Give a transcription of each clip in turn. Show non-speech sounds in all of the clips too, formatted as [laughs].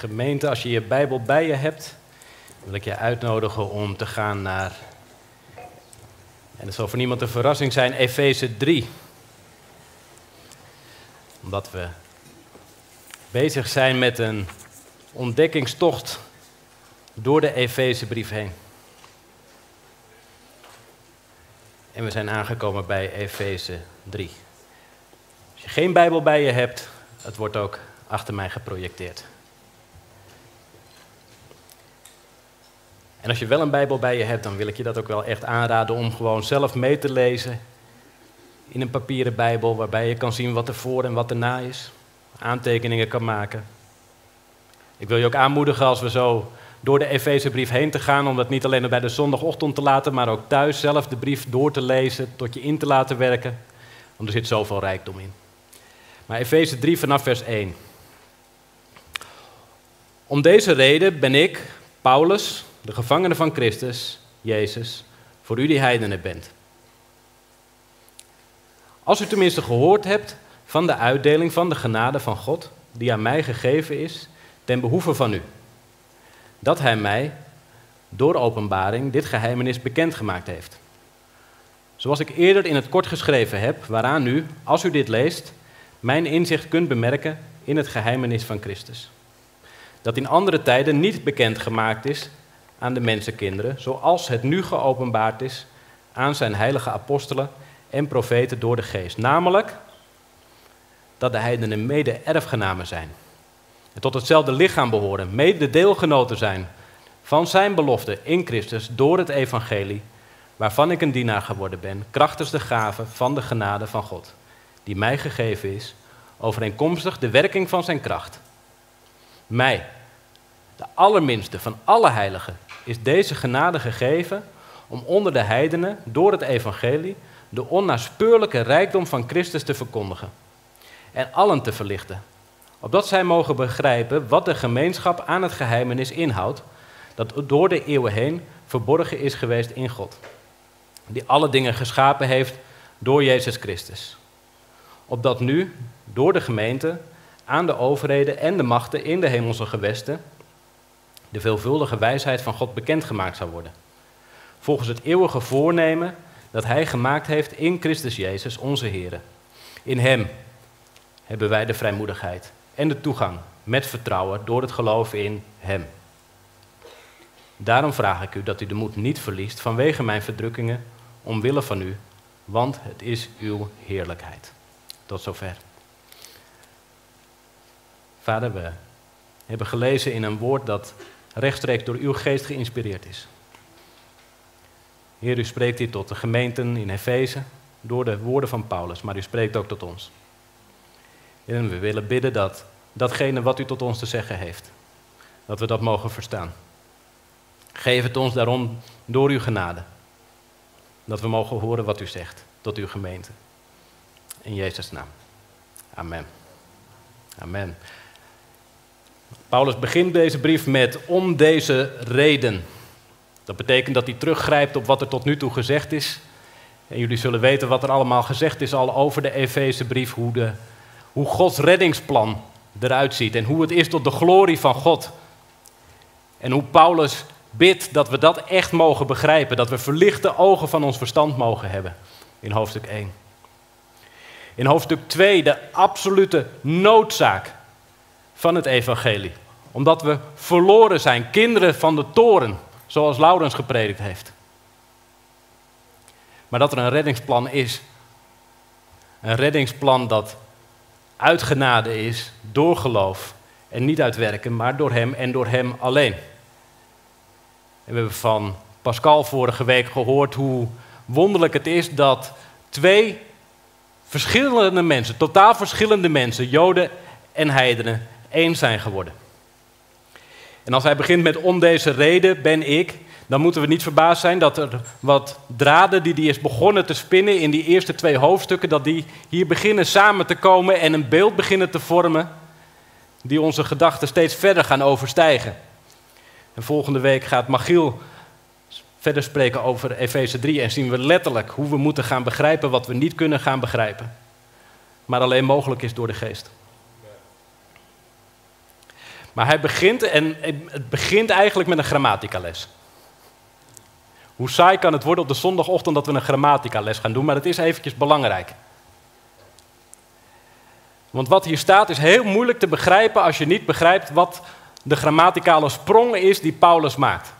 Gemeente, als je je Bijbel bij je hebt, wil ik je uitnodigen om te gaan naar, en het zal voor niemand een verrassing zijn, Efeze 3. Omdat we bezig zijn met een ontdekkingstocht door de Efezebrief heen. En we zijn aangekomen bij Efeze 3. Als je geen Bijbel bij je hebt, het wordt ook achter mij geprojecteerd. En als je wel een Bijbel bij je hebt, dan wil ik je dat ook wel echt aanraden om gewoon zelf mee te lezen in een papieren Bijbel, waarbij je kan zien wat er voor en wat er na is, aantekeningen kan maken. Ik wil je ook aanmoedigen als we zo door de Efezebrief heen te gaan, om dat niet alleen bij de zondagochtend te laten, maar ook thuis zelf de brief door te lezen, tot je in te laten werken, want er zit zoveel rijkdom in. Maar Efeze 3 vanaf vers 1. Om deze reden ben ik, Paulus, de gevangene van Christus, Jezus, voor u die heidenen bent. Als u tenminste gehoord hebt van de uitdeling van de genade van God, die aan mij gegeven is, ten behoeve van u. Dat hij mij, door openbaring, dit geheimenis bekendgemaakt heeft. Zoals ik eerder in het kort geschreven heb, waaraan u, als u dit leest, mijn inzicht kunt bemerken in het geheimenis van Christus. Dat in andere tijden niet bekendgemaakt is aan de mensenkinderen, zoals het nu geopenbaard is aan zijn heilige apostelen en profeten door de geest. Namelijk dat de heidenen mede-erfgenamen zijn. En tot hetzelfde lichaam behoren, mede-deelgenoten zijn van zijn belofte in Christus door het evangelie, waarvan ik een dienaar geworden ben, krachtens de gave van de genade van God, die mij gegeven is, overeenkomstig de werking van zijn kracht. Mij, de allerminste van alle heiligen, is deze genade gegeven om onder de heidenen door het evangelie de onnaspeurlijke rijkdom van Christus te verkondigen en allen te verlichten, opdat zij mogen begrijpen wat de gemeenschap aan het geheimenis inhoudt, dat door de eeuwen heen verborgen is geweest in God, die alle dingen geschapen heeft door Jezus Christus. Opdat nu, door de gemeente, aan de overheden en de machten in de hemelse gewesten, de veelvuldige wijsheid van God bekendgemaakt zou worden. Volgens het eeuwige voornemen dat Hij gemaakt heeft in Christus Jezus, onze Heer. In Hem hebben wij de vrijmoedigheid en de toegang met vertrouwen door het geloof in Hem. Daarom vraag ik u dat u de moed niet verliest vanwege mijn verdrukkingen, omwille van u, want het is uw heerlijkheid. Tot zover. Vader, we hebben gelezen in een woord dat rechtstreeks door uw geest geïnspireerd is. Heer, u spreekt hier tot de gemeenten in Efeze door de woorden van Paulus, maar u spreekt ook tot ons. En we willen bidden dat datgene wat u tot ons te zeggen heeft, dat we dat mogen verstaan. Geef het ons daarom door uw genade. Dat we mogen horen wat u zegt tot uw gemeente. In Jezus' naam. Amen. Amen. Paulus begint deze brief met om deze reden. Dat betekent dat hij teruggrijpt op wat er tot nu toe gezegd is. En jullie zullen weten wat er allemaal gezegd is al over de Efezebrief, hoe, de, hoe Gods reddingsplan eruit ziet en hoe het is tot de glorie van God. En hoe Paulus bidt dat we dat echt mogen begrijpen, dat we verlichte ogen van ons verstand mogen hebben in hoofdstuk 1. In hoofdstuk 2 de absolute noodzaak van het evangelie. Omdat we verloren zijn, kinderen van de toren, zoals Laurens gepredikt heeft. Maar dat er een reddingsplan is. Een reddingsplan dat uit genade is, door geloof. En niet uit werken, maar door Hem en door Hem alleen. En we hebben van Pascal vorige week gehoord hoe wonderlijk het is dat twee verschillende mensen, totaal verschillende mensen, Joden en heidenen, één zijn geworden. En als hij begint met om deze reden ben ik, dan moeten we niet verbaasd zijn dat er wat draden die hij is begonnen te spinnen in die eerste twee hoofdstukken, dat die hier beginnen samen te komen en een beeld beginnen te vormen die onze gedachten steeds verder gaan overstijgen. En volgende week gaat Magiel verder spreken over Efeze 3 en zien we letterlijk hoe we moeten gaan begrijpen wat we niet kunnen gaan begrijpen. Maar alleen mogelijk is door de geest. Maar hij begint, en het begint eigenlijk met een grammaticales. Hoe saai kan het worden op de zondagochtend dat we een grammaticales gaan doen, maar het is eventjes belangrijk. Want wat hier staat is heel moeilijk te begrijpen als je niet begrijpt wat de grammaticale sprong is die Paulus maakt.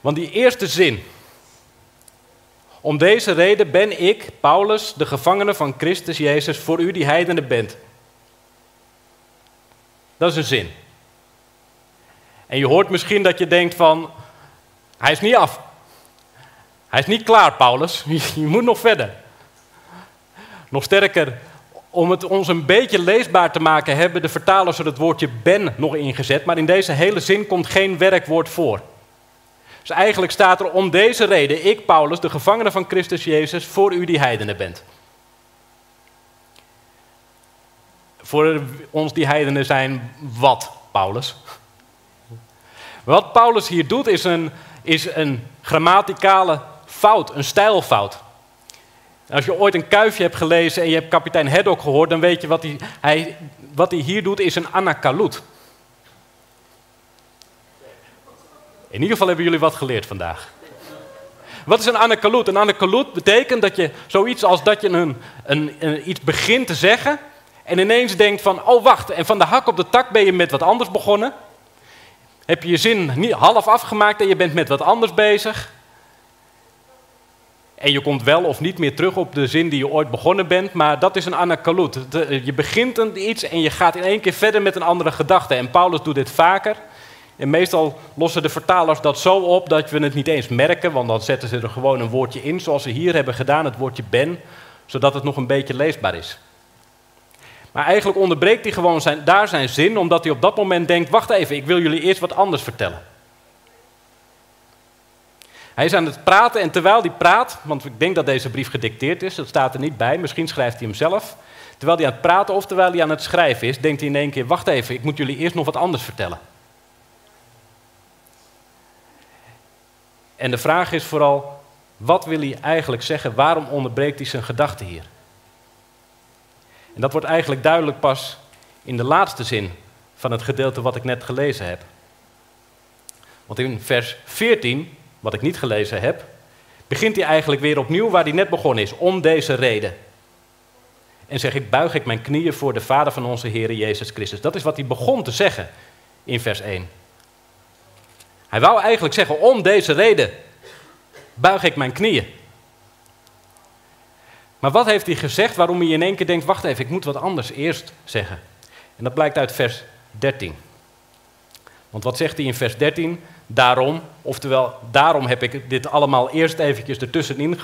Want die eerste zin. Om deze reden ben ik, Paulus, de gevangene van Christus Jezus, voor u die heidenen bent. Dat is een zin. En je hoort misschien dat je denkt van, hij is niet af. Hij is niet klaar, Paulus. [laughs] Je moet nog verder. Nog sterker, om het ons een beetje leesbaar te maken, hebben de vertalers er het woordje ben nog ingezet, maar in deze hele zin komt geen werkwoord voor. Dus eigenlijk staat er om deze reden, ik Paulus, de gevangene van Christus Jezus, voor u die heidenen bent. Voor ons die heidenen zijn wat, Paulus? Wat Paulus hier doet is een, is een grammaticale fout, een stijlfout. Als je ooit een kuifje hebt gelezen en je hebt kapitein Haddock gehoord, dan weet je wat hij, hij, wat hij hier doet is een anakalut. In ieder geval hebben jullie wat geleerd vandaag. Wat is een anakalut? Een anakalut betekent dat je zoiets als dat je een, een, iets begint te zeggen en ineens denkt van, oh wacht, en van de hak op de tak ben je met wat anders begonnen. Heb je je zin niet half afgemaakt en je bent met wat anders bezig. En je komt wel of niet meer terug op de zin die je ooit begonnen bent, maar dat is een anakalut. Je begint iets en je gaat in één keer verder met een andere gedachte. En Paulus doet dit vaker. En meestal lossen de vertalers dat zo op dat we het niet eens merken, want dan zetten ze er gewoon een woordje in, zoals ze hier hebben gedaan, het woordje ben, zodat het nog een beetje leesbaar is. Maar eigenlijk onderbreekt hij gewoon zijn, daar zijn zin, omdat hij op dat moment denkt: wacht even, ik wil jullie eerst wat anders vertellen. Hij is aan het praten en terwijl hij praat, want ik denk dat deze brief gedicteerd is, dat staat er niet bij, misschien schrijft hij hem zelf. Terwijl hij aan het praten of terwijl hij aan het schrijven is, denkt hij in één keer: wacht even, ik moet jullie eerst nog wat anders vertellen. En de vraag is vooral, wat wil hij eigenlijk zeggen? Waarom onderbreekt hij zijn gedachten hier? En dat wordt eigenlijk duidelijk pas in de laatste zin van het gedeelte wat ik net gelezen heb. Want in vers 14 wat ik niet gelezen heb, begint hij eigenlijk weer opnieuw waar hij net begonnen is, om deze reden. En zeg ik, buig ik mijn knieën voor de Vader van onze Heer Jezus Christus. Dat is wat hij begon te zeggen in vers 1. Hij wou eigenlijk zeggen, om deze reden buig ik mijn knieën. Maar wat heeft hij gezegd waarom hij in één keer denkt, wacht even, ik moet wat anders eerst zeggen. En dat blijkt uit vers 13. Want wat zegt hij in vers 13? Daarom, oftewel, daarom heb ik dit allemaal eerst eventjes ertussenin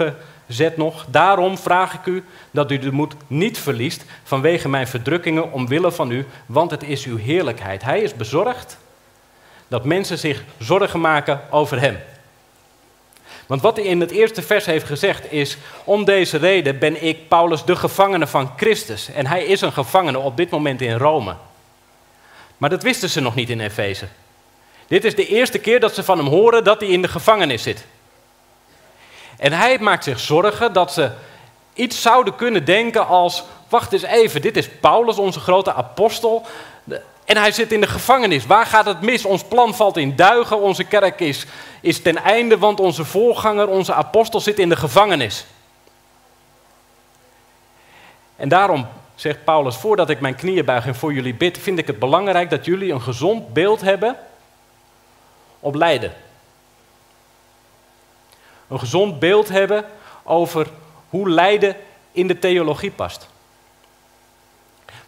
gezet nog. Daarom vraag ik u dat u de moed niet verliest vanwege mijn verdrukkingen omwille van u, want het is uw heerlijkheid. Hij is bezorgd dat mensen zich zorgen maken over hem. Want wat hij in het eerste vers heeft gezegd is: Om deze reden ben ik Paulus de gevangene van Christus. En hij is een gevangene op dit moment in Rome. Maar dat wisten ze nog niet in Efeze. Dit is de eerste keer dat ze van hem horen dat hij in de gevangenis zit. En hij maakt zich zorgen dat ze iets zouden kunnen denken als: wacht eens even, dit is Paulus, onze grote apostel. En hij zit in de gevangenis. Waar gaat het mis? Ons plan valt in duigen. Onze kerk is, is ten einde, want onze voorganger, onze apostel, zit in de gevangenis. En daarom zegt Paulus: voordat ik mijn knieën buig en voor jullie bid, vind ik het belangrijk dat jullie een gezond beeld hebben op lijden. Een gezond beeld hebben over hoe lijden in de theologie past.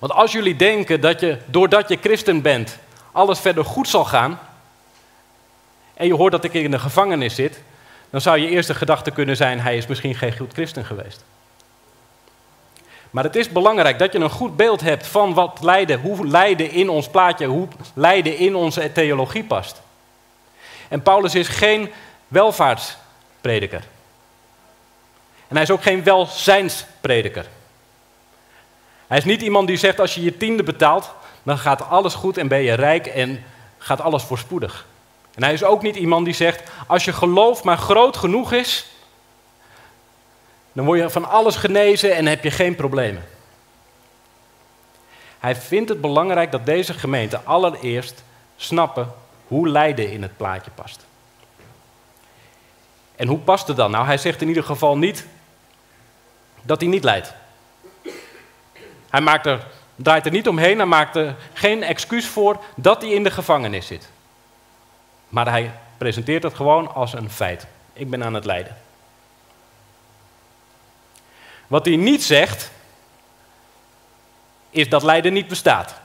Want als jullie denken dat je, doordat je christen bent, alles verder goed zal gaan, en je hoort dat ik in de gevangenis zit, dan zou je eerste gedachte kunnen zijn, hij is misschien geen goed christen geweest. Maar het is belangrijk dat je een goed beeld hebt van wat lijden, hoe lijden in ons plaatje, hoe lijden in onze theologie past. En Paulus is geen welvaartsprediker. En hij is ook geen welzijnsprediker. Hij is niet iemand die zegt als je je tiende betaalt, dan gaat alles goed en ben je rijk en gaat alles voorspoedig. En hij is ook niet iemand die zegt als je geloof maar groot genoeg is, dan word je van alles genezen en heb je geen problemen. Hij vindt het belangrijk dat deze gemeente allereerst snappen hoe lijden in het plaatje past. En hoe past het dan? Nou, hij zegt in ieder geval niet dat hij niet lijdt. Hij maakt er, draait er niet omheen, hij maakt er geen excuus voor dat hij in de gevangenis zit. Maar hij presenteert het gewoon als een feit. Ik ben aan het lijden. Wat hij niet zegt, is dat lijden niet bestaat.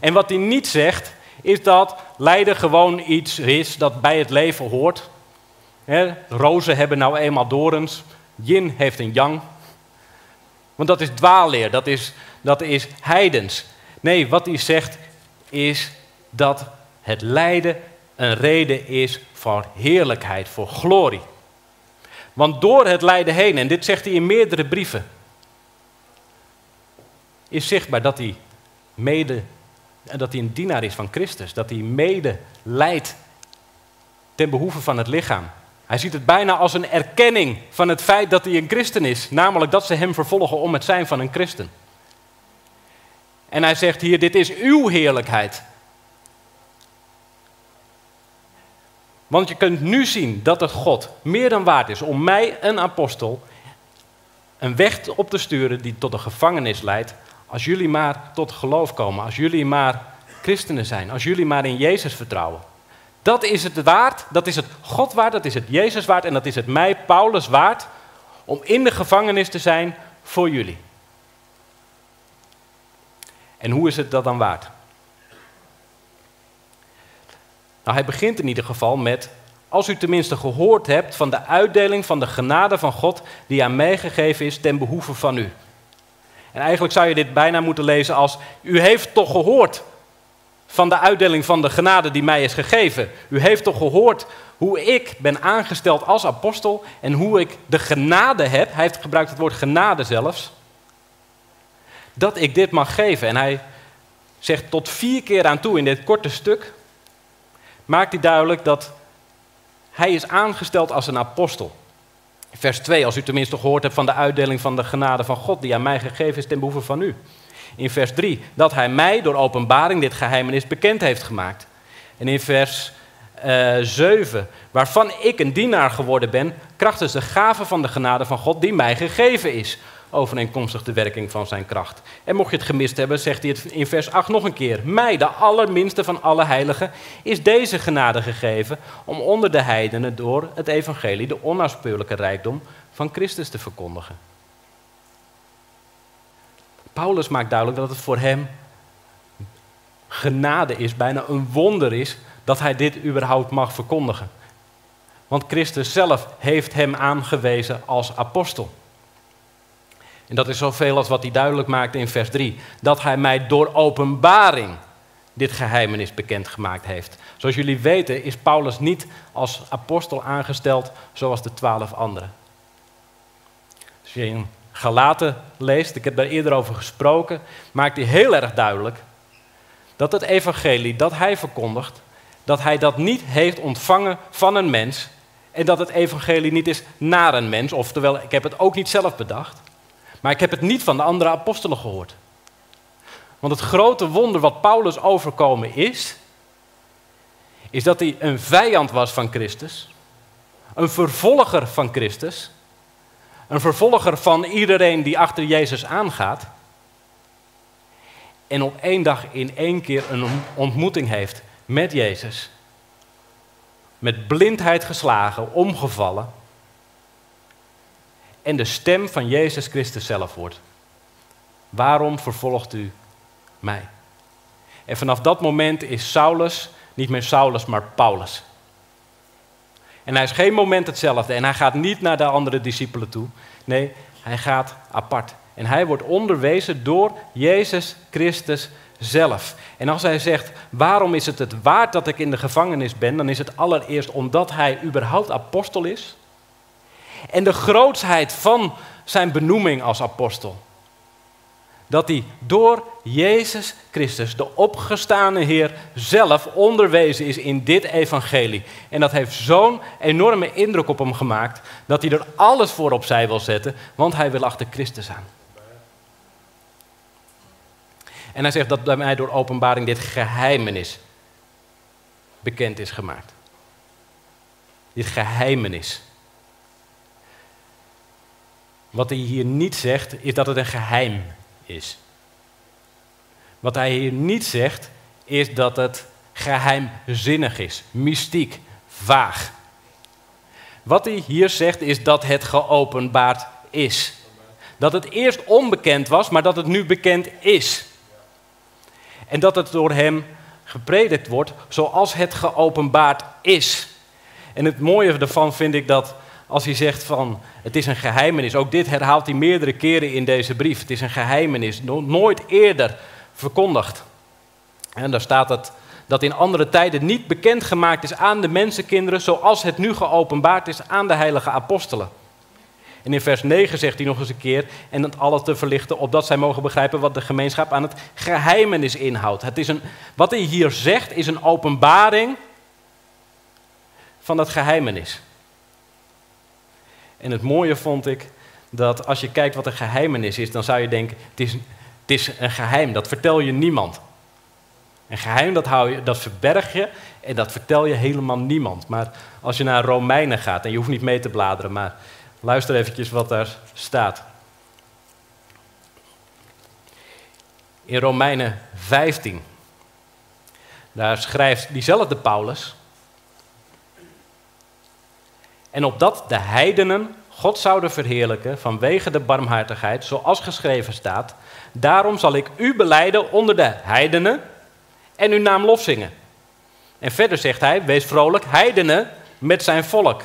En wat hij niet zegt, is dat lijden gewoon iets is dat bij het leven hoort. rozen hebben nou eenmaal dorens, yin heeft een yang. Want dat is dwaalleer, dat is, dat is heidens. Nee, wat hij zegt is dat het lijden een reden is voor heerlijkheid, voor glorie. Want door het lijden heen, en dit zegt hij in meerdere brieven, is zichtbaar dat hij mede, dat hij een dienaar is van Christus, dat hij mede lijdt ten behoeve van het lichaam. Hij ziet het bijna als een erkenning van het feit dat hij een christen is, namelijk dat ze hem vervolgen om het zijn van een christen. En hij zegt hier, dit is uw heerlijkheid. Want je kunt nu zien dat het God meer dan waard is om mij, een apostel, een weg op te sturen die tot een gevangenis leidt. Als jullie maar tot geloof komen, als jullie maar christenen zijn, als jullie maar in Jezus vertrouwen. Dat is het waard, dat is het God waard, dat is het Jezus waard en dat is het mij, Paulus, waard om in de gevangenis te zijn voor jullie. En hoe is het dat dan waard? Nou, hij begint in ieder geval met, als u tenminste gehoord hebt van de uitdeling van de genade van God die aan mij gegeven is ten behoeve van u. En eigenlijk zou je dit bijna moeten lezen als, u heeft toch gehoord van de uitdeling van de genade die mij is gegeven. U heeft toch gehoord hoe ik ben aangesteld als apostel en hoe ik de genade heb. Hij heeft gebruikt het woord genade zelfs. Dat ik dit mag geven. En hij zegt tot vier keer aan toe in dit korte stuk maakt hij duidelijk dat hij is aangesteld als een apostel. Vers 2, als u tenminste gehoord hebt van de uitdeling van de genade van God die aan mij gegeven is ten behoeve van u. In vers 3, dat hij mij door openbaring dit geheimenis bekend heeft gemaakt. En in vers uh, eh, 7, waarvan ik een dienaar geworden ben, krachtens de gave van de genade van God die mij gegeven is overeenkomstig de werking van zijn kracht. En mocht je het gemist hebben, zegt hij het in vers 8 nog een keer. Mij, de allerminste van alle heiligen, is deze genade gegeven om onder de heidenen door het evangelie de onnaspeurlijke rijkdom van Christus te verkondigen. Paulus maakt duidelijk dat het voor hem genade is, bijna een wonder is, dat hij dit überhaupt mag verkondigen. Want Christus zelf heeft hem aangewezen als apostel. En dat is zoveel als wat hij duidelijk maakt in vers 3. Dat hij mij door openbaring dit geheimenis bekendgemaakt heeft. Zoals jullie weten is Paulus niet als apostel aangesteld zoals de twaalf anderen. In Galaten leest, ik heb daar eerder over gesproken, maakt hij heel erg duidelijk dat het evangelie dat hij verkondigt, dat hij dat niet heeft ontvangen van een mens. En dat het evangelie niet is naar een mens, oftewel ik heb het ook niet zelf bedacht, maar ik heb het niet van de andere apostelen gehoord. Want het grote wonder wat Paulus overkomen is, is dat hij een vijand was van Christus, een vervolger van Christus, een vervolger van iedereen die achter Jezus aangaat, en op één dag in één keer een ontmoeting heeft met Jezus, met blindheid geslagen, omgevallen en de stem van Jezus Christus zelf wordt. Waarom vervolgt u mij? En vanaf dat moment is Saulus niet meer Saulus, maar Paulus. En hij is geen moment hetzelfde. En hij gaat niet naar de andere discipelen toe. Nee, hij gaat apart. En hij wordt onderwezen door Jezus Christus zelf. En als hij zegt, waarom is het het waard dat ik in de gevangenis ben, dan is het allereerst omdat hij überhaupt apostel is en de grootsheid van zijn benoeming als apostel. Dat hij door Jezus Christus, de opgestane Heer, zelf onderwezen is in dit evangelie. En dat heeft zo'n enorme indruk op hem gemaakt dat hij er alles voor opzij wil zetten, want hij wil achter Christus aan. En hij zegt dat bij mij door openbaring dit geheimenis bekend is gemaakt. Dit geheimenis. Wat hij hier niet zegt, is dat het een geheim is. Wat hij hier niet zegt, is dat het geheimzinnig is, mystiek, vaag. Wat hij hier zegt, is dat het geopenbaard is. Dat het eerst onbekend was, maar dat het nu bekend is. En dat het door hem gepredikt wordt zoals het geopenbaard is. En het mooie ervan vind ik dat als hij zegt van het is een geheimenis, ook dit herhaalt hij meerdere keren in deze brief. Het is een geheimenis, nooit eerder verkondigd. En daar staat het dat in andere tijden niet bekendgemaakt is aan de mensenkinderen zoals het nu geopenbaard is aan de heilige apostelen. En in vers 9 zegt hij nog eens een keer, en het alles te verlichten, opdat zij mogen begrijpen wat de gemeenschap aan het geheimenis inhoudt. Het is een, wat hij hier zegt is een openbaring van dat geheimenis. En het mooie vond ik dat als je kijkt wat een geheimenis is, dan zou je denken, het is, het is een geheim, dat vertel je niemand. Een geheim, dat, hou je, dat verberg je en dat vertel je helemaal niemand. Maar als je naar Romeinen gaat, en je hoeft niet mee te bladeren, maar luister eventjes wat daar staat. In Romeinen 15, daar schrijft diezelfde Paulus. En opdat de heidenen God zouden verheerlijken vanwege de barmhartigheid, zoals geschreven staat. Daarom zal ik u beleiden onder de heidenen en uw naam lof zingen. En verder zegt hij, wees vrolijk, heidenen met zijn volk.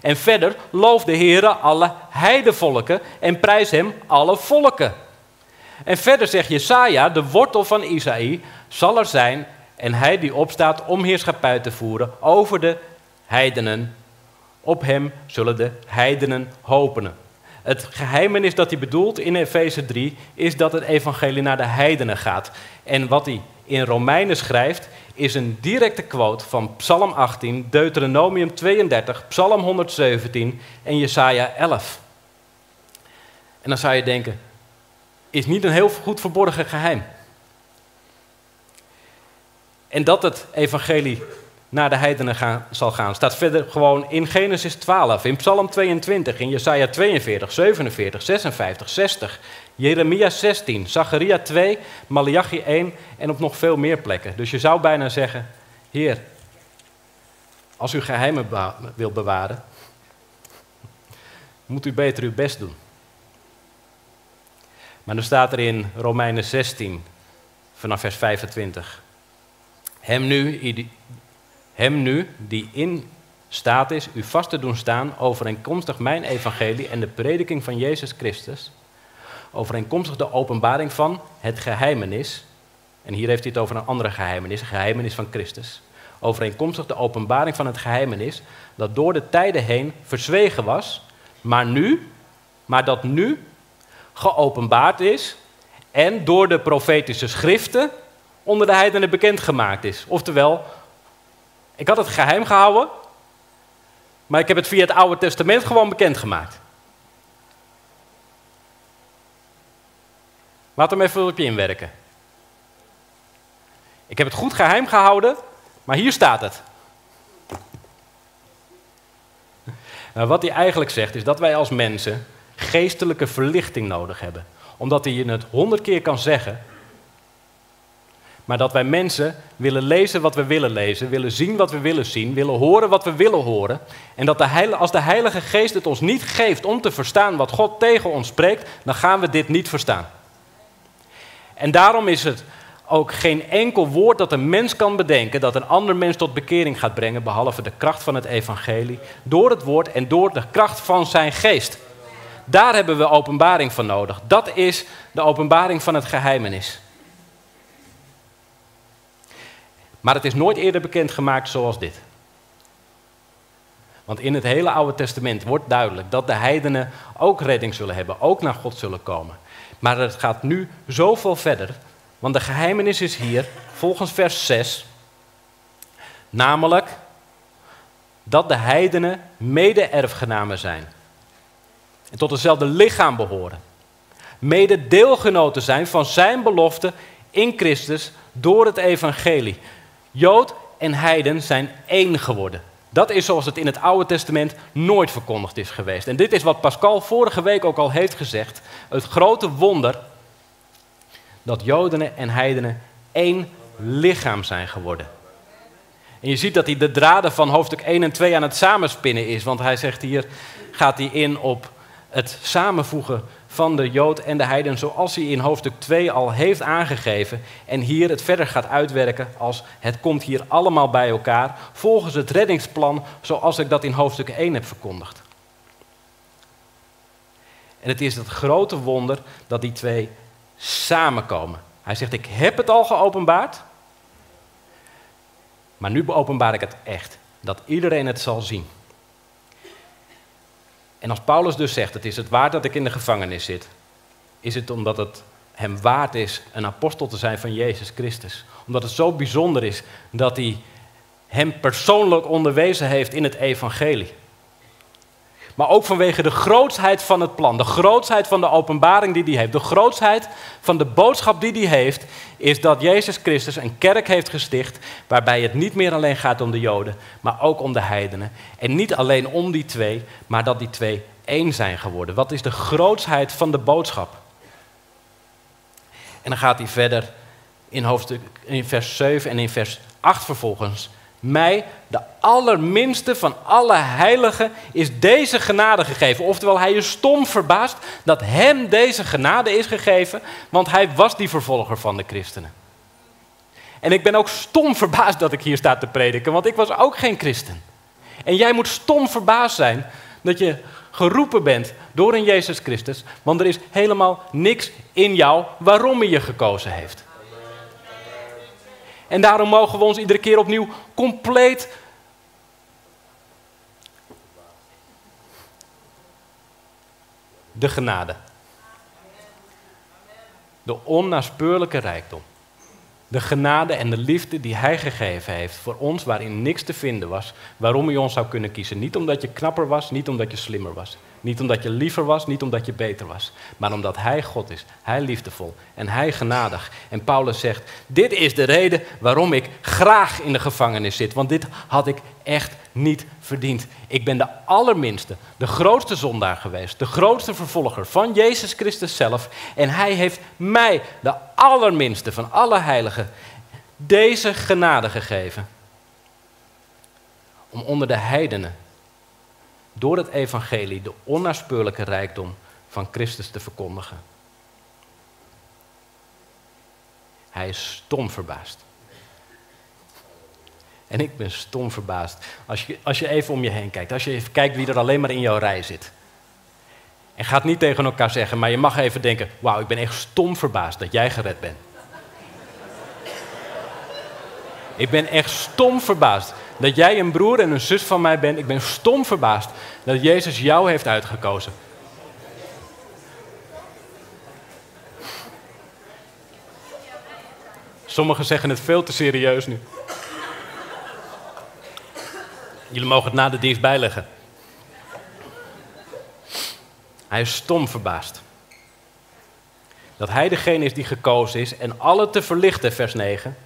En verder, loof de Heere alle heidevolken en prijs hem alle volken. En verder zegt Jesaja, de wortel van Isaïe zal er zijn en hij die opstaat om heerschappij te voeren over de heidenen. Op hem zullen de heidenen hopen. Het geheimenis dat hij bedoelt in Efeze 3 is dat het evangelie naar de heidenen gaat. En wat hij in Romeinen schrijft, is een directe quote van Psalm 18, Deuteronomium 32, Psalm 117 en Jesaja 11. En dan zou je denken, is niet een heel goed verborgen geheim. En dat het evangelie naar de heidenen gaan, zal gaan. Staat verder gewoon in Genesis 12, in Psalm 22, in Jesaja 42, 47, 56, 60, Jeremia 16, Zacharia 2, Malachi 1 en op nog veel meer plekken. Dus je zou bijna zeggen, Heer, als u geheimen wil bewaren, moet u beter uw best doen. Maar dan staat er in Romeinen 16, vanaf vers 25. Hem nu, hem nu, die in staat is u vast te doen staan overeenkomstig mijn evangelie en de prediking van Jezus Christus, overeenkomstig de openbaring van het geheimenis, en hier heeft hij het over een andere geheimenis, een geheimenis van Christus, overeenkomstig de openbaring van het geheimenis, dat door de tijden heen verzwegen was, maar nu, maar dat nu geopenbaard is en door de profetische schriften onder de heidenen bekendgemaakt is. Oftewel, ik had het geheim gehouden, maar ik heb het via het Oude Testament gewoon bekendgemaakt. Laat hem even op je inwerken. Ik heb het goed geheim gehouden, maar hier staat het. Nou, wat hij eigenlijk zegt is dat wij als mensen geestelijke verlichting nodig hebben. Omdat hij het honderd keer kan zeggen, maar dat wij mensen willen lezen wat we willen lezen, willen zien wat we willen zien, willen horen wat we willen horen. En dat de als de Heilige Geest het ons niet geeft om te verstaan wat God tegen ons spreekt, dan gaan we dit niet verstaan. En daarom is het ook geen enkel woord dat een mens kan bedenken dat een ander mens tot bekering gaat brengen, behalve de kracht van het evangelie, door het woord en door de kracht van zijn geest. Daar hebben we openbaring van nodig. Dat is de openbaring van het geheimenis. Maar het is nooit eerder bekendgemaakt zoals dit. Want in het hele Oude Testament wordt duidelijk dat de heidenen ook redding zullen hebben, ook naar God zullen komen. Maar het gaat nu zoveel verder, want de geheimenis is hier, volgens vers 6, namelijk dat de heidenen mede-erfgenamen zijn. En tot hetzelfde lichaam behoren. Mede deelgenoten zijn van zijn belofte in Christus door het evangelie. Jood en heiden zijn één geworden. Dat is zoals het in het Oude Testament nooit verkondigd is geweest. En dit is wat Pascal vorige week ook al heeft gezegd. Het grote wonder dat Joden en heidenen één lichaam zijn geworden. En je ziet dat hij de draden van hoofdstuk 1 en 2 aan het samenspinnen is. Want hij zegt hier, gaat hij in op het samenvoegen van de Jood en de Heiden, zoals hij in hoofdstuk 2 al heeft aangegeven. En hier het verder gaat uitwerken als het komt hier allemaal bij elkaar, volgens het reddingsplan zoals ik dat in hoofdstuk 1 heb verkondigd. En het is het grote wonder dat die twee samenkomen. Hij zegt, ik heb het al geopenbaard, maar nu openbaar ik het echt, dat iedereen het zal zien. En als Paulus dus zegt, het is het waard dat ik in de gevangenis zit, is het omdat het hem waard is een apostel te zijn van Jezus Christus. Omdat het zo bijzonder is dat hij hem persoonlijk onderwezen heeft in het evangelie. Maar ook vanwege de grootsheid van het plan, de grootsheid van de openbaring die hij heeft, de grootsheid van de boodschap die hij heeft, is dat Jezus Christus een kerk heeft gesticht waarbij het niet meer alleen gaat om de Joden, maar ook om de heidenen. En niet alleen om die twee, maar dat die twee één zijn geworden. Wat is de grootsheid van de boodschap? En dan gaat hij verder in, hoofdstuk, in vers 7 en in vers 8 vervolgens mij, de allerminste van alle heiligen, is deze genade gegeven. Oftewel, hij is stom verbaasd dat hem deze genade is gegeven, want hij was die vervolger van de christenen. En ik ben ook stom verbaasd dat ik hier sta te prediken, want ik was ook geen christen. En jij moet stom verbaasd zijn dat je geroepen bent door een Jezus Christus, want er is helemaal niks in jou waarom hij je gekozen heeft. En daarom mogen we ons iedere keer opnieuw compleet de genade. De onnaspeurlijke rijkdom. De genade en de liefde die Hij gegeven heeft voor ons, waarin niks te vinden was, waarom hij ons zou kunnen kiezen. Niet omdat je knapper was, niet omdat je slimmer was. Niet omdat je liever was, niet omdat je beter was. Maar omdat Hij God is, Hij liefdevol en Hij genadig. En Paulus zegt, dit is de reden waarom ik graag in de gevangenis zit. Want dit had ik echt niet verdiend. Ik ben de allerminste, de grootste zondaar geweest. De grootste vervolger van Jezus Christus zelf. En Hij heeft mij, de allerminste van alle heiligen, deze genade gegeven. Om onder de heidenen door het evangelie de onnaspeurlijke rijkdom van Christus te verkondigen. Hij is stom verbaasd. En ik ben stom verbaasd. Als je, als je even om je heen kijkt, als je even kijkt wie er alleen maar in jouw rij zit. En gaat niet tegen elkaar zeggen, maar je mag even denken: Wauw, ik ben echt stom verbaasd dat jij gered bent. Ik ben echt stom verbaasd dat jij een broer en een zus van mij bent. Ik ben stom verbaasd dat Jezus jou heeft uitgekozen. Sommigen zeggen het veel te serieus nu. Jullie mogen het na de dienst bijleggen. Hij is stom verbaasd. Dat hij degene is die gekozen is en alle te verlichten, vers 9.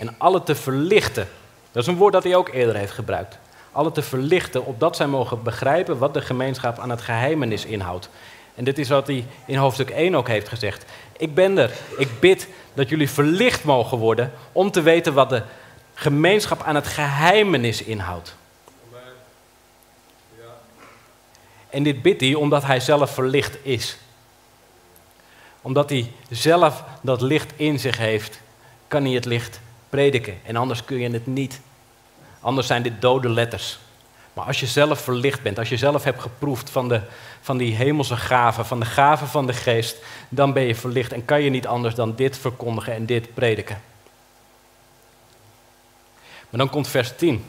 En alle te verlichten dat is een woord dat hij ook eerder heeft gebruikt. Alle te verlichten, opdat zij mogen begrijpen wat de gemeenschap aan het geheimenis inhoudt. En dit is wat hij in hoofdstuk 1 ook heeft gezegd. Ik ben er. Ik bid dat jullie verlicht mogen worden om te weten wat de gemeenschap aan het geheimenis inhoudt. En dit bidt hij omdat hij zelf verlicht is. Omdat hij zelf dat licht in zich heeft, kan hij het licht prediken. En anders kun je het niet. Anders zijn dit dode letters. Maar als je zelf verlicht bent, als je zelf hebt geproefd van, de, van die hemelse gaven, van de gaven van de geest, dan ben je verlicht en kan je niet anders dan dit verkondigen en dit prediken. Maar dan komt vers 10.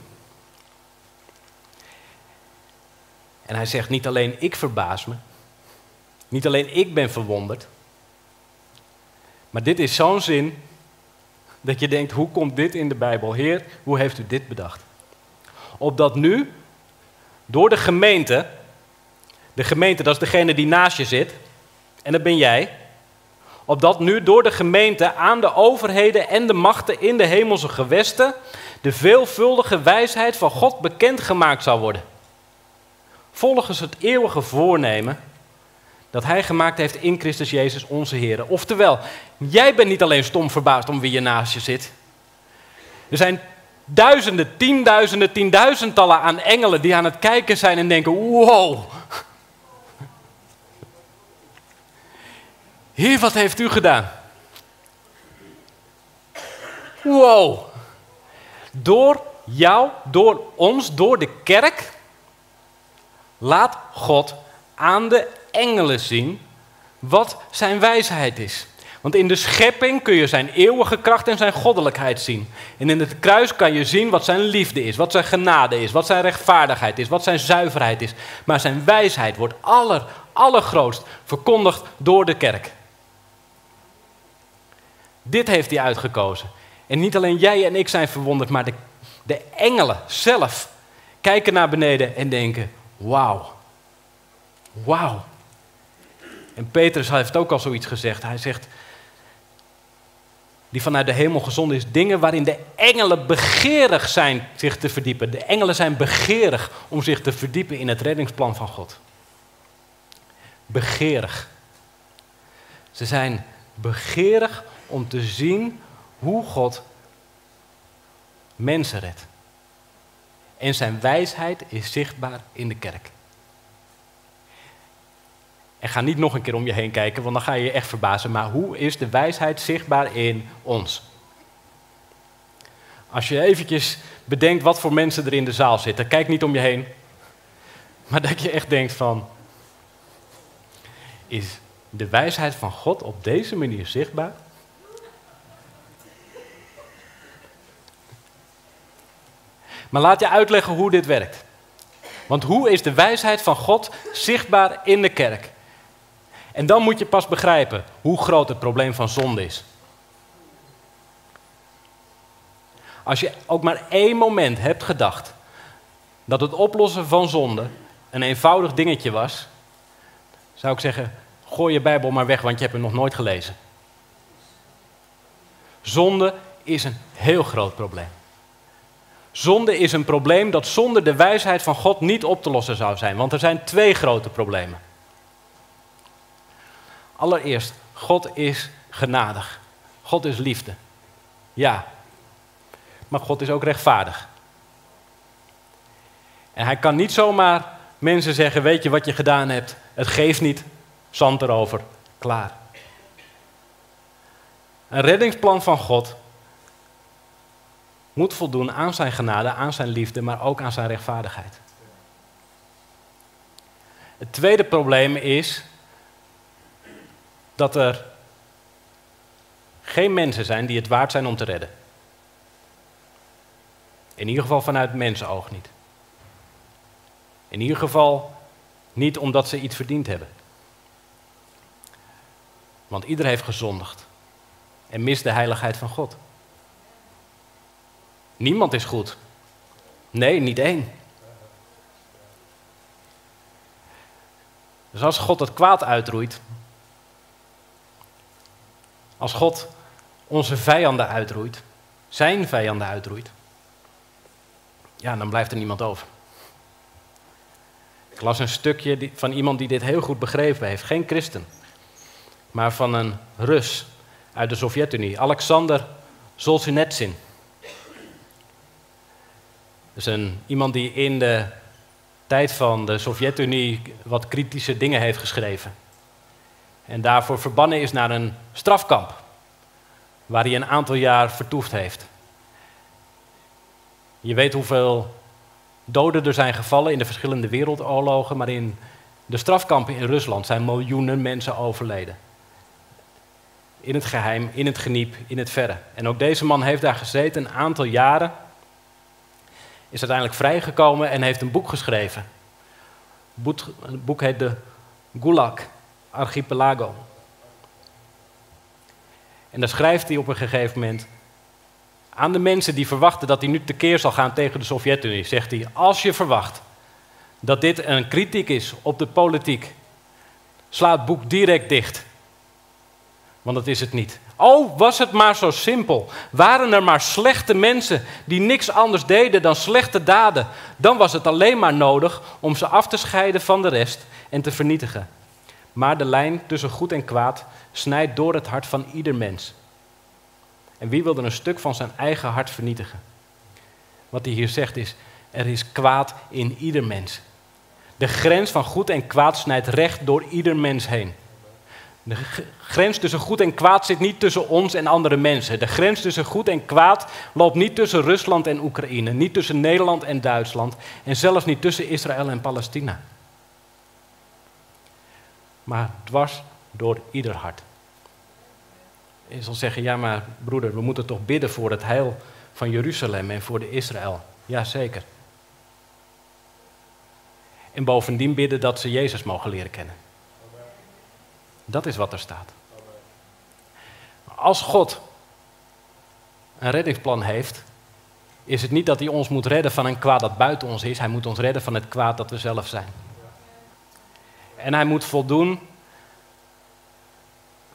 En hij zegt, niet alleen ik verbaas me, niet alleen ik ben verwonderd, maar dit is zo'n zin dat je denkt, hoe komt dit in de Bijbel? Heer, hoe heeft u dit bedacht? Opdat nu, door de gemeente, de gemeente dat is degene die naast je zit, en dat ben jij, opdat nu door de gemeente aan de overheden en de machten in de hemelse gewesten de veelvuldige wijsheid van God bekendgemaakt zou worden. Volgens het eeuwige voornemen dat Hij gemaakt heeft in Christus Jezus onze Heer. Oftewel, jij bent niet alleen stom verbaasd om wie je naast je zit. Er zijn duizenden, tienduizenden, tienduizendtallen aan engelen die aan het kijken zijn en denken: wow. Heer, wat heeft u gedaan? Wow. Door jou, door ons, door de kerk, laat God aan de engelen zien wat zijn wijsheid is. Want in de schepping kun je zijn eeuwige kracht en zijn goddelijkheid zien. En in het kruis kan je zien wat zijn liefde is, wat zijn genade is, wat zijn rechtvaardigheid is, wat zijn zuiverheid is. Maar zijn wijsheid wordt aller, allergrootst verkondigd door de kerk. Dit heeft hij uitgekozen. En niet alleen jij en ik zijn verwonderd, maar de, de engelen zelf kijken naar beneden en denken: wauw, wauw. En Petrus heeft ook al zoiets gezegd. Hij zegt, die vanuit de hemel gezonden is, dingen waarin de engelen begeerig zijn zich te verdiepen. De engelen zijn begeerig om zich te verdiepen in het reddingsplan van God. Begeerig. Ze zijn begeerig om te zien hoe God mensen redt. En zijn wijsheid is zichtbaar in de kerk. En ga niet nog een keer om je heen kijken, want dan ga je je echt verbazen. Maar hoe is de wijsheid zichtbaar in ons? Als je eventjes bedenkt wat voor mensen er in de zaal zitten, kijk niet om je heen. Maar dat je echt denkt van, is de wijsheid van God op deze manier zichtbaar? Maar laat je uitleggen hoe dit werkt. Want hoe is de wijsheid van God zichtbaar in de kerk? En dan moet je pas begrijpen hoe groot het probleem van zonde is. Als je ook maar één moment hebt gedacht dat het oplossen van zonde een eenvoudig dingetje was, zou ik zeggen: gooi je Bijbel maar weg, want je hebt hem nog nooit gelezen. Zonde is een heel groot probleem. Zonde is een probleem dat zonder de wijsheid van God niet op te lossen zou zijn, want er zijn twee grote problemen. Allereerst, God is genadig. God is liefde. Ja. Maar God is ook rechtvaardig. En hij kan niet zomaar mensen zeggen: Weet je wat je gedaan hebt? Het geeft niet. Zand erover. Klaar. Een reddingsplan van God moet voldoen aan zijn genade, aan zijn liefde, maar ook aan zijn rechtvaardigheid. Het tweede probleem is dat er geen mensen zijn die het waard zijn om te redden. In ieder geval vanuit mensenoog niet. In ieder geval niet omdat ze iets verdiend hebben. Want ieder heeft gezondigd en mist de heiligheid van God. Niemand is goed. Nee, niet één. Dus als God het kwaad uitroeit, als God onze vijanden uitroeit, zijn vijanden uitroeit, ja, dan blijft er niemand over. Ik las een stukje van iemand die dit heel goed begrepen heeft. Geen christen, maar van een Rus uit de Sovjet-Unie, Alexander Solzhenitsyn. Dus een, iemand die in de tijd van de Sovjet-Unie wat kritische dingen heeft geschreven. En daarvoor verbannen is naar een strafkamp. Waar hij een aantal jaar vertoefd heeft. Je weet hoeveel doden er zijn gevallen in de verschillende wereldoorlogen. Maar in de strafkampen in Rusland zijn miljoenen mensen overleden. In het geheim, in het geniep, in het verre. En ook deze man heeft daar gezeten een aantal jaren. Is uiteindelijk vrijgekomen en heeft een boek geschreven. Het boek heet de Gulag archipelago. En dan schrijft hij op een gegeven moment aan de mensen die verwachten dat hij nu tekeer zal gaan tegen de Sovjet-Unie, zegt hij: Als je verwacht dat dit een kritiek is op de politiek, sla het boek direct dicht. Want dat is het niet. Oh, was het maar zo simpel. Waren er maar slechte mensen die niks anders deden dan slechte daden, dan was het alleen maar nodig om ze af te scheiden van de rest en te vernietigen. Maar de lijn tussen goed en kwaad snijdt door het hart van ieder mens. En wie wil er een stuk van zijn eigen hart vernietigen? Wat hij hier zegt is: er is kwaad in ieder mens. De grens van goed en kwaad snijdt recht door ieder mens heen. De grens tussen goed en kwaad zit niet tussen ons en andere mensen. De grens tussen goed en kwaad loopt niet tussen Rusland en Oekraïne, niet tussen Nederland en Duitsland en zelfs niet tussen Israël en Palestina. Maar dwars door ieder hart. Je zal zeggen, ja maar broeder, we moeten toch bidden voor het heil van Jeruzalem en voor de Israël. Jazeker. En bovendien bidden dat ze Jezus mogen leren kennen. Dat is wat er staat. Als God een reddingsplan heeft, is het niet dat hij ons moet redden van een kwaad dat buiten ons is. Hij moet ons redden van het kwaad dat we zelf zijn. En hij moet voldoen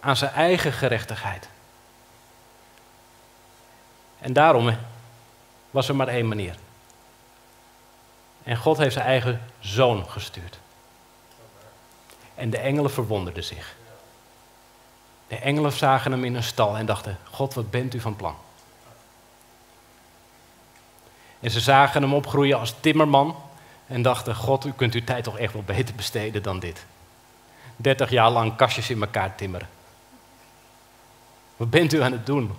aan zijn eigen gerechtigheid. En daarom was er maar één manier. En God heeft zijn eigen zoon gestuurd. En de engelen verwonderden zich. De engelen zagen hem in een stal en dachten: God, wat bent u van plan? En ze zagen hem opgroeien als timmerman en dachten: God, u kunt uw tijd toch echt wel beter besteden dan dit. 30 jaar lang kastjes in elkaar timmeren. Wat bent u aan het doen?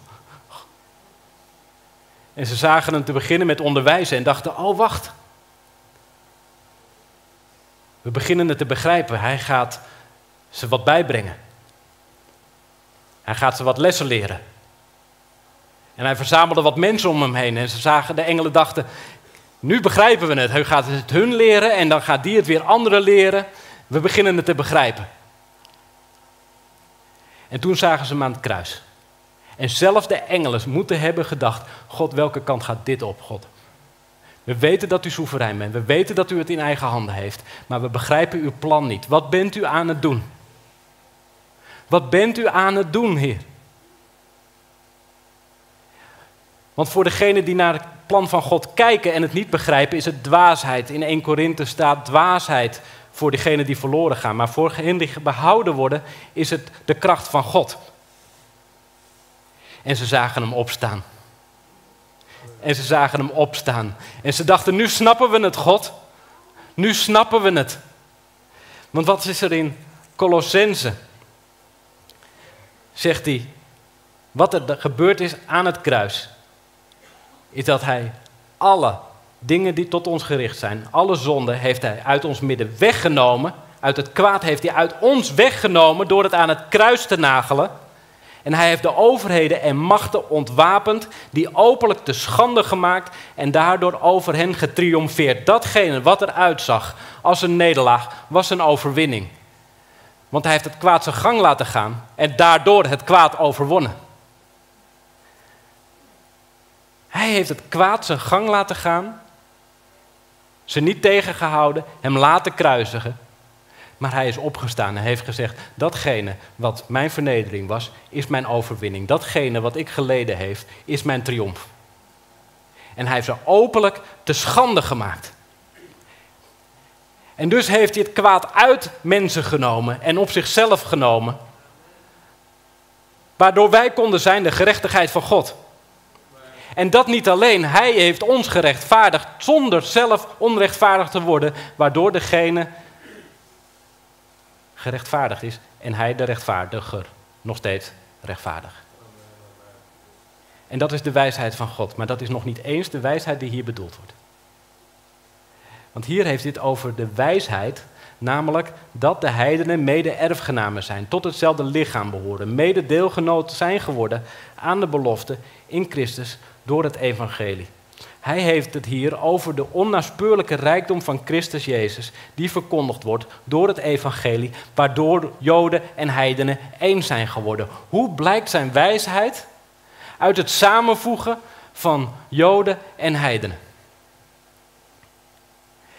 En ze zagen hem te beginnen met onderwijzen en dachten: Oh, wacht. We beginnen het te begrijpen. Hij gaat ze wat bijbrengen. Hij gaat ze wat lessen leren. En hij verzamelde wat mensen om hem heen. En ze zagen, de engelen dachten, nu begrijpen we het. Hij gaat het hun leren en dan gaat die het weer anderen leren. We beginnen het te begrijpen. En toen zagen ze hem aan het kruis. En zelfs de engelen moeten hebben gedacht: God, welke kant gaat dit op, God? We weten dat u soeverein bent. We weten dat u het in eigen handen heeft. Maar we begrijpen uw plan niet. Wat bent u aan het doen? Wat bent u aan het doen, Heer? Want voor degenen die naar plan van God kijken en het niet begrijpen, is het dwaasheid. In 1 Korinthe staat dwaasheid voor degenen die verloren gaan. Maar voor degenen die behouden worden, is het de kracht van God. En ze zagen hem opstaan. En ze zagen hem opstaan. En ze dachten, nu snappen we het, God. Nu snappen we het. Want wat is er in Colossense? Zegt hij, wat er gebeurd is aan het kruis, is dat hij alle dingen die tot ons gericht zijn, alle zonden heeft hij uit ons midden weggenomen. Uit het kwaad heeft hij uit ons weggenomen door het aan het kruis te nagelen. En hij heeft de overheden en machten ontwapend, die openlijk te schande gemaakt en daardoor over hen getriomfeerd. Datgene wat er uitzag als een nederlaag, was een overwinning. Want hij heeft het kwaad zijn gang laten gaan en daardoor het kwaad overwonnen. Hij heeft het kwaad zijn gang laten gaan, ze niet tegengehouden, hem laten kruisigen maar hij is opgestaan en heeft gezegd: datgene wat mijn vernedering was, is mijn overwinning. Datgene wat ik geleden heeft, is mijn triomf. En hij heeft ze openlijk te schande gemaakt. En dus heeft hij het kwaad uit mensen genomen en op zichzelf genomen. Waardoor wij konden zijn de gerechtigheid van God. En dat niet alleen, hij heeft ons gerechtvaardigd zonder zelf onrechtvaardig te worden, waardoor degene gerechtvaardigd is en hij de rechtvaardiger nog steeds rechtvaardig. En dat is de wijsheid van God, maar dat is nog niet eens de wijsheid die hier bedoeld wordt. Want hier heeft dit over de wijsheid, namelijk dat de heidenen mede-erfgenamen zijn, tot hetzelfde lichaam behoren, mede-deelgenoot zijn geworden aan de belofte in Christus door het evangelie. Hij heeft het hier over de onnaspeurlijke rijkdom van Christus Jezus, die verkondigd wordt door het evangelie, waardoor Joden en heidenen één zijn geworden. Hoe blijkt zijn wijsheid? Uit het samenvoegen van Joden en heidenen.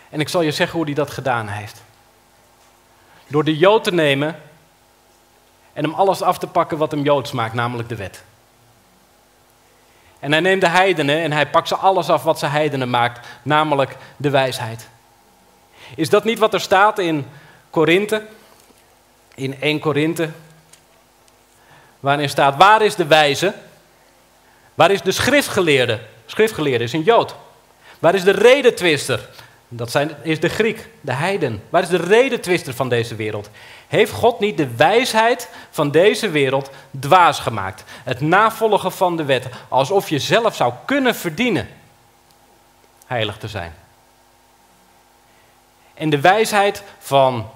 En ik zal je zeggen hoe hij dat gedaan heeft. Door de Jood te nemen en hem alles af te pakken wat hem joods maakt, namelijk de wet. En hij neemt de heidenen en hij pakt ze alles af wat ze heidenen maakt, namelijk de wijsheid. Is dat niet wat er staat in Korinthe? In 1 Korinthe, waarin staat: Waar is de wijze? Waar is de schriftgeleerde? Schriftgeleerde is een Jood. Waar is de redetwister? Dat zijn, is de Griek, de heiden. Waar is de redetwister van deze wereld? Heeft God niet de wijsheid van deze wereld dwaas gemaakt? Het navolgen van de wet, alsof je zelf zou kunnen verdienen heilig te zijn. En de wijsheid van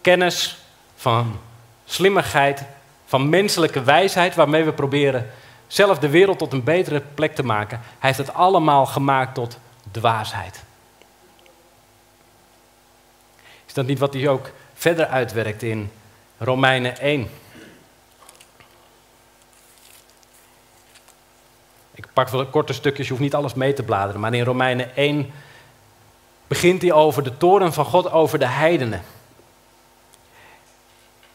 kennis, van slimmigheid, van menselijke wijsheid, waarmee we proberen zelf de wereld tot een betere plek te maken, hij heeft het allemaal gemaakt tot dwaasheid. Is dat niet wat hij ook verder uitwerkt in Romeinen 1? Ik pak wel korte stukjes, je hoeft niet alles mee te bladeren, maar in Romeinen 1 begint hij over de toren van God over de heidenen.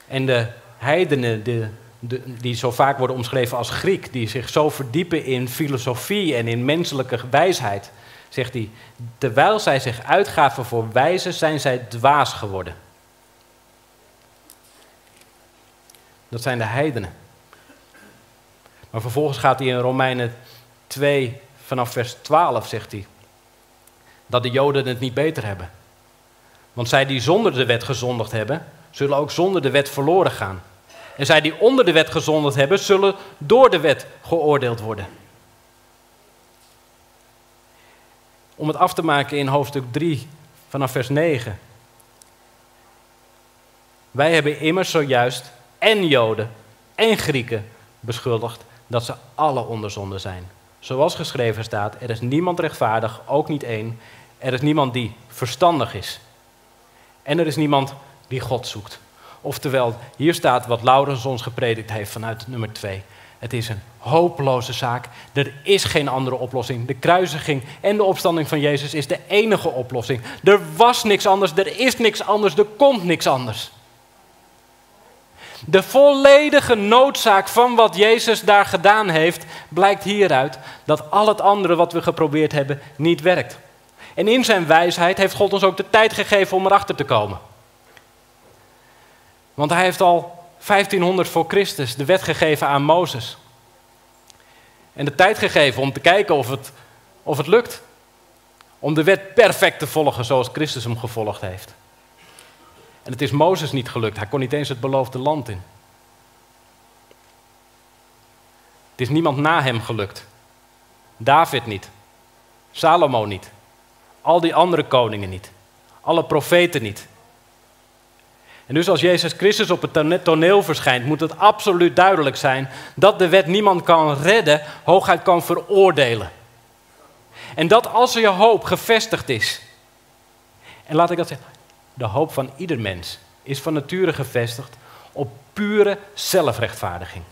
En de heidenen, de, de, die zo vaak worden omschreven als Griek, die zich zo verdiepen in filosofie en in menselijke wijsheid, zegt hij, terwijl zij zich uitgaven voor wijzen, zijn zij dwaas geworden. Dat zijn de heidenen. Maar vervolgens gaat hij in Romeinen 2, vanaf vers 12, zegt hij, dat de Joden het niet beter hebben. Want zij die zonder de wet gezondigd hebben, zullen ook zonder de wet verloren gaan. En zij die onder de wet gezondigd hebben, zullen door de wet geoordeeld worden. Om het af te maken in hoofdstuk 3 vanaf vers 9. Wij hebben immers zojuist en Joden en Grieken beschuldigd dat ze alle onderzonden zijn. Zoals geschreven staat, er is niemand rechtvaardig, ook niet één. Er is niemand die verstandig is. En er is niemand die God zoekt. Oftewel, hier staat wat Laurens ons gepredikt heeft vanuit nummer 2. Het is een hopeloze zaak. Er is geen andere oplossing. De kruisiging en de opstanding van Jezus is de enige oplossing. Er was niks anders, er is niks anders, er komt niks anders. De volledige noodzaak van wat Jezus daar gedaan heeft, blijkt hieruit dat al het andere wat we geprobeerd hebben niet werkt. En in zijn wijsheid heeft God ons ook de tijd gegeven om erachter te komen. Want hij heeft al 1500 voor Christus de wet gegeven aan Mozes. En de tijd gegeven om te kijken of het, of het lukt. Om de wet perfect te volgen zoals Christus hem gevolgd heeft. En het is Mozes niet gelukt. Hij kon niet eens het beloofde land in. Het is niemand na hem gelukt. David niet. Salomo niet. Al die andere koningen niet. Alle profeten niet. En dus als Jezus Christus op het toneel verschijnt, moet het absoluut duidelijk zijn dat de wet niemand kan redden, hooguit kan veroordelen. En dat als er je hoop gevestigd is, en laat ik dat zeggen, de hoop van ieder mens is van nature gevestigd op pure zelfrechtvaardiging.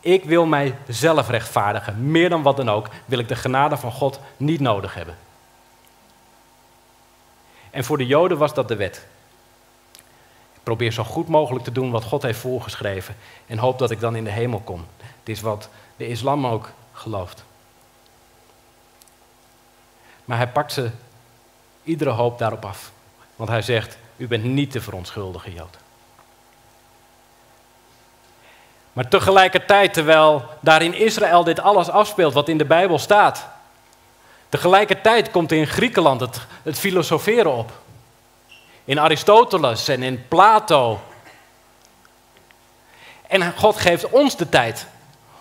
Ik wil mij zelf rechtvaardigen, meer dan wat dan ook, wil ik de genade van God niet nodig hebben. En voor de Joden was dat de wet. Probeer zo goed mogelijk te doen wat God heeft voorgeschreven en hoop dat ik dan in de hemel kom. Het is wat de islam ook gelooft. Maar hij pakt ze iedere hoop daarop af. Want hij zegt, u bent niet de verontschuldige Jood. Maar tegelijkertijd, terwijl daar in Israël dit alles afspeelt wat in de Bijbel staat, tegelijkertijd komt in Griekenland het, het filosoferen op. In Aristoteles en in Plato. En God geeft ons de tijd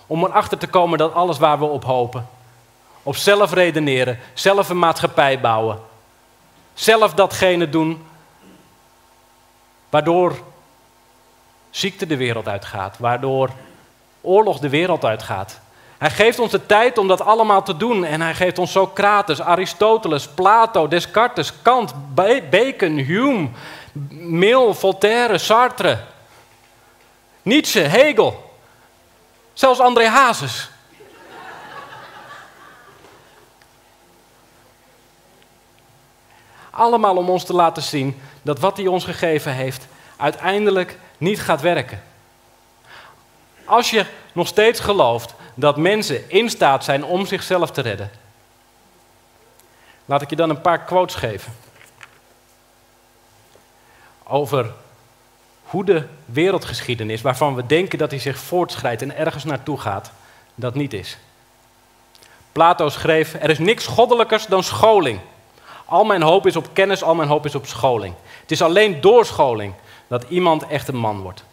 om erachter te komen dat alles waar we op hopen, op zelf redeneren, zelf een maatschappij bouwen, zelf datgene doen waardoor ziekte de wereld uitgaat, waardoor oorlog de wereld uitgaat. Hij geeft ons de tijd om dat allemaal te doen en hij geeft ons Socrates, Aristoteles, Plato, Descartes, Kant, Bacon, Hume, Mill, Voltaire, Sartre, Nietzsche, Hegel, zelfs André Hazes. Allemaal om ons te laten zien dat wat hij ons gegeven heeft uiteindelijk niet gaat werken. Als je nog steeds gelooft dat mensen in staat zijn om zichzelf te redden, laat ik je dan een paar quotes geven over hoe de wereldgeschiedenis, waarvan we denken dat hij zich voortschrijdt en ergens naartoe gaat, dat niet is. Plato schreef: Er is niks goddelijkers dan scholing. Al mijn hoop is op kennis, al mijn hoop is op scholing. Het is alleen door scholing dat iemand echt een man wordt.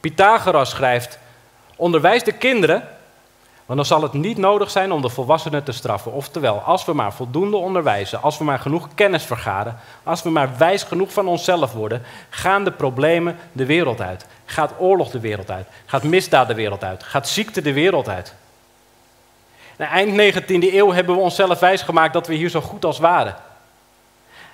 Pythagoras schrijft: Onderwijs de kinderen, want dan zal het niet nodig zijn om de volwassenen te straffen. Oftewel, als we maar voldoende onderwijzen, als we maar genoeg kennis vergaren, als we maar wijs genoeg van onszelf worden, gaan de problemen de wereld uit. Gaat oorlog de wereld uit, gaat misdaad de wereld uit, gaat ziekte de wereld uit. Eind 19e eeuw hebben we onszelf wijsgemaakt dat we hier zo goed als waren.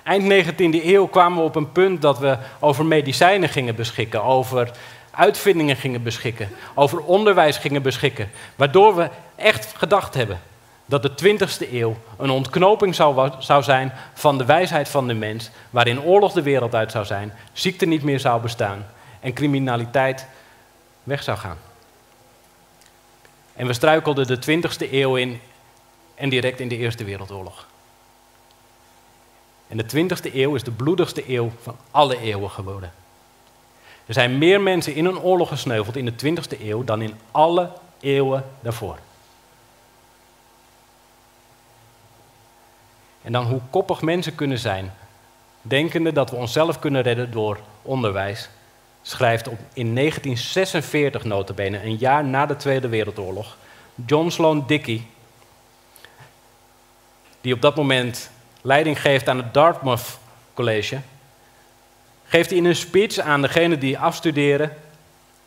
Eind 19e eeuw kwamen we op een punt dat we over medicijnen gingen beschikken, over uitvindingen gingen beschikken, over onderwijs gingen beschikken, waardoor we echt gedacht hebben dat de 20e eeuw een ontknoping zou, zou zijn van de wijsheid van de mens, waarin oorlog de wereld uit zou zijn, ziekte niet meer zou bestaan en criminaliteit weg zou gaan. En we struikelden de 20e eeuw in en direct in de Eerste Wereldoorlog. En de 20e eeuw is de bloedigste eeuw van alle eeuwen geworden. Er zijn meer mensen in een oorlog gesneuveld in de 20e eeuw dan in alle eeuwen daarvoor. En dan hoe koppig mensen kunnen zijn, denkende dat we onszelf kunnen redden door onderwijs, schrijft op, in 1946 notabene, een jaar na de Tweede Wereldoorlog, John Sloan Dickey, die op dat moment leiding geeft aan het Dartmouth College, geeft hij in een speech aan degenen die afstuderen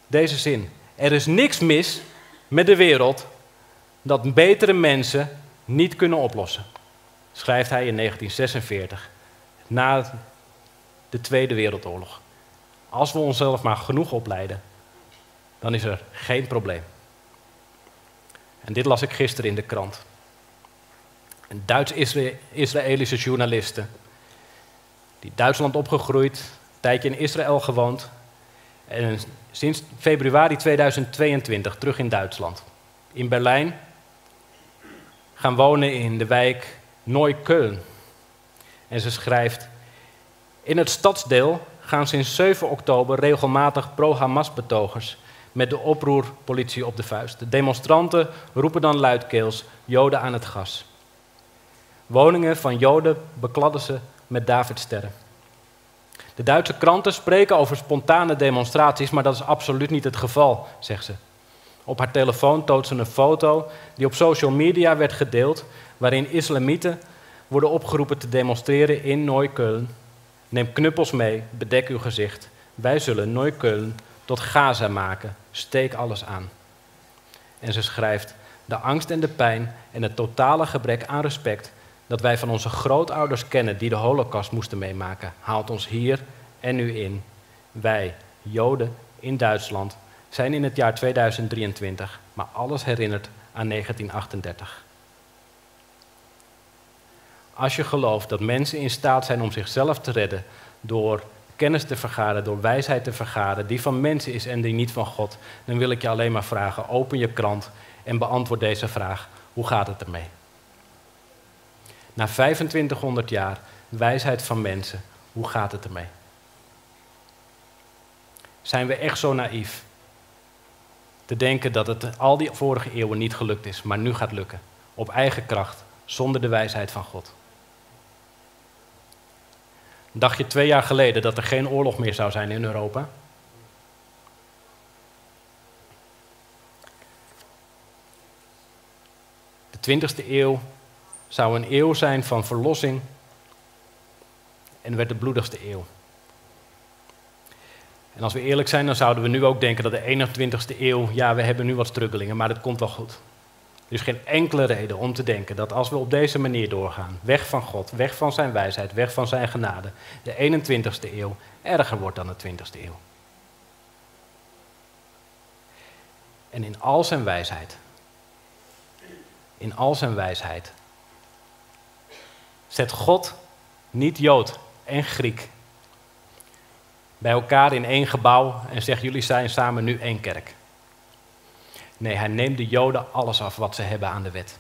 deze zin. Er is niks mis met de wereld dat betere mensen niet kunnen oplossen. Schrijft hij in 1946, na de Tweede Wereldoorlog. Als we onszelf maar genoeg opleiden, dan is er geen probleem. En dit las ik gisteren in de krant. Een Duits-Israëlische journaliste, die Duitsland opgegroeid, tijdje in Israël gewoond en sinds februari 2022 terug in Duitsland. In Berlijn gaan wonen in de wijk Neukölln. En ze schrijft: In het stadsdeel gaan sinds 7 oktober regelmatig pro-Hamas-betogers met de oproerpolitie op de vuist. De demonstranten roepen dan luidkeels Joden aan het gas. Woningen van Joden bekladden ze met Davidsterren. De Duitse kranten spreken over spontane demonstraties, maar dat is absoluut niet het geval, zegt ze. Op haar telefoon toont ze een foto die op social media werd gedeeld, waarin islamieten worden opgeroepen te demonstreren in Neukölln. Neem knuppels mee, bedek uw gezicht. Wij zullen Neukölln tot Gaza maken. Steek alles aan. En ze schrijft: De angst en de pijn en het totale gebrek aan respect dat wij van onze grootouders kennen die de Holocaust moesten meemaken, haalt ons hier en nu in. Wij, Joden in Duitsland, zijn in het jaar 2023, maar alles herinnert aan 1938. Als je gelooft dat mensen in staat zijn om zichzelf te redden door kennis te vergaren, door wijsheid te vergaren, die van mensen is en die niet van God, dan wil ik je alleen maar vragen: open je krant en beantwoord deze vraag: hoe gaat het ermee? Na 2500 jaar wijsheid van mensen, hoe gaat het ermee? Zijn we echt zo naïef te denken dat het al die vorige eeuwen niet gelukt is, maar nu gaat lukken? Op eigen kracht, zonder de wijsheid van God. Dacht je twee jaar geleden dat er geen oorlog meer zou zijn in Europa? De 20e eeuw zou een eeuw zijn van verlossing en werd de bloedigste eeuw. En als we eerlijk zijn, dan zouden we nu ook denken dat de 21ste eeuw, ja, we hebben nu wat struggelingen, maar dat komt wel goed. Er is geen enkele reden om te denken dat als we op deze manier doorgaan, weg van God, weg van zijn wijsheid, weg van zijn genade, de 21ste eeuw erger wordt dan de 20ste eeuw. En in al zijn wijsheid, in al zijn wijsheid, zet God niet Jood en Griek, bij elkaar in één gebouw en zegt: Jullie zijn samen nu één kerk. Nee, hij neemt de Joden alles af wat ze hebben aan de wet.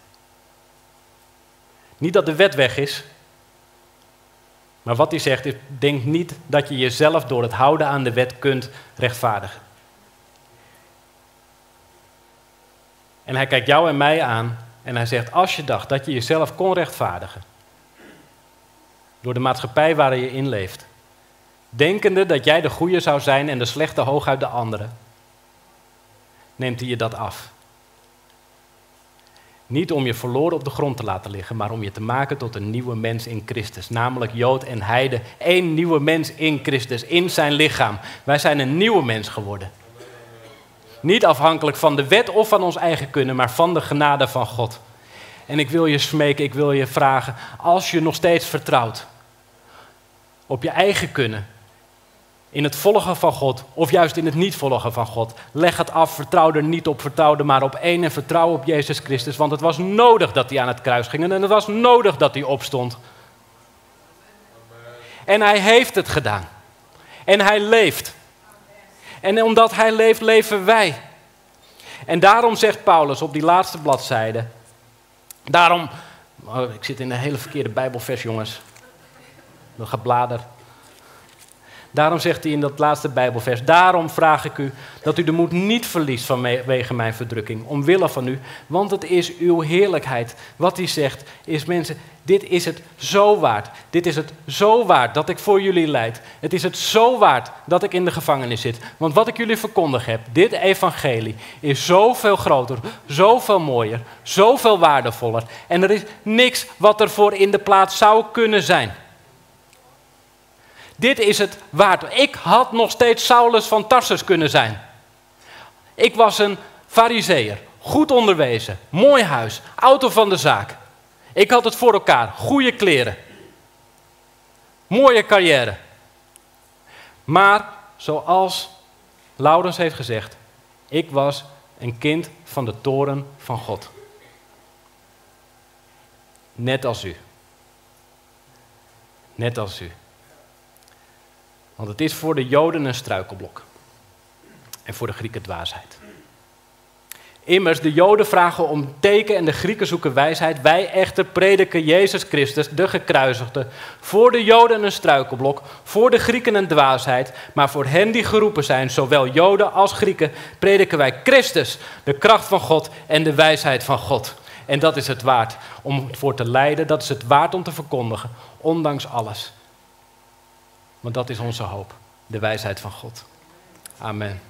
Niet dat de wet weg is, maar wat hij zegt is: denk niet dat je jezelf door het houden aan de wet kunt rechtvaardigen. En hij kijkt jou en mij aan en hij zegt: Als je dacht dat je jezelf kon rechtvaardigen, door de maatschappij waar je in leeft, denkende dat jij de goede zou zijn en de slechte hooguit de andere, neemt hij je dat af. Niet om je verloren op de grond te laten liggen, maar om je te maken tot een nieuwe mens in Christus. Namelijk Jood en Heide. Eén nieuwe mens in Christus, in zijn lichaam. Wij zijn een nieuwe mens geworden. Niet afhankelijk van de wet of van ons eigen kunnen, maar van de genade van God. En ik wil je smeken, ik wil je vragen, als je nog steeds vertrouwt op je eigen kunnen, in het volgen van God of juist in het niet volgen van God. Leg het af, vertrouw er niet op, vertrouw er maar op één en vertrouw op Jezus Christus. Want het was nodig dat hij aan het kruis ging en het was nodig dat hij opstond. En hij heeft het gedaan. En hij leeft. En omdat hij leeft, leven wij. En daarom zegt Paulus op die laatste bladzijde. Daarom. Oh, ik zit in een hele verkeerde Bijbelvers, jongens. Nog geblader. Daarom zegt hij in dat laatste Bijbelvers: Daarom vraag ik u dat u de moed niet verliest vanwege mijn verdrukking, omwille van u, want het is uw heerlijkheid. Wat hij zegt is: mensen, dit is het zo waard. Dit is het zo waard dat ik voor jullie leid. Het is het zo waard dat ik in de gevangenis zit. Want wat ik jullie verkondig heb, dit evangelie, is zoveel groter, zoveel mooier, zoveel waardevoller. En er is niks wat ervoor in de plaats zou kunnen zijn. Dit is het waard. Ik had nog steeds Saulus van Tarsus kunnen zijn. Ik was een fariseer, goed onderwezen, mooi huis, auto van de zaak. Ik had het voor elkaar, goede kleren, mooie carrière. Maar zoals Laurens heeft gezegd, ik was een kind van de toren van God. Net als u. Net als u. Want het is voor de Joden een struikelblok. En voor de Grieken dwaasheid. Immers, de Joden vragen om teken en de Grieken zoeken wijsheid. Wij echter prediken Jezus Christus, de gekruisigde. Voor de Joden een struikelblok, voor de Grieken een dwaasheid. Maar voor hen die geroepen zijn, zowel Joden als Grieken, prediken wij Christus, de kracht van God en de wijsheid van God. En dat is het waard om voor te lijden, dat is het waard om te verkondigen, ondanks alles. Want dat is onze hoop, de wijsheid van God. Amen.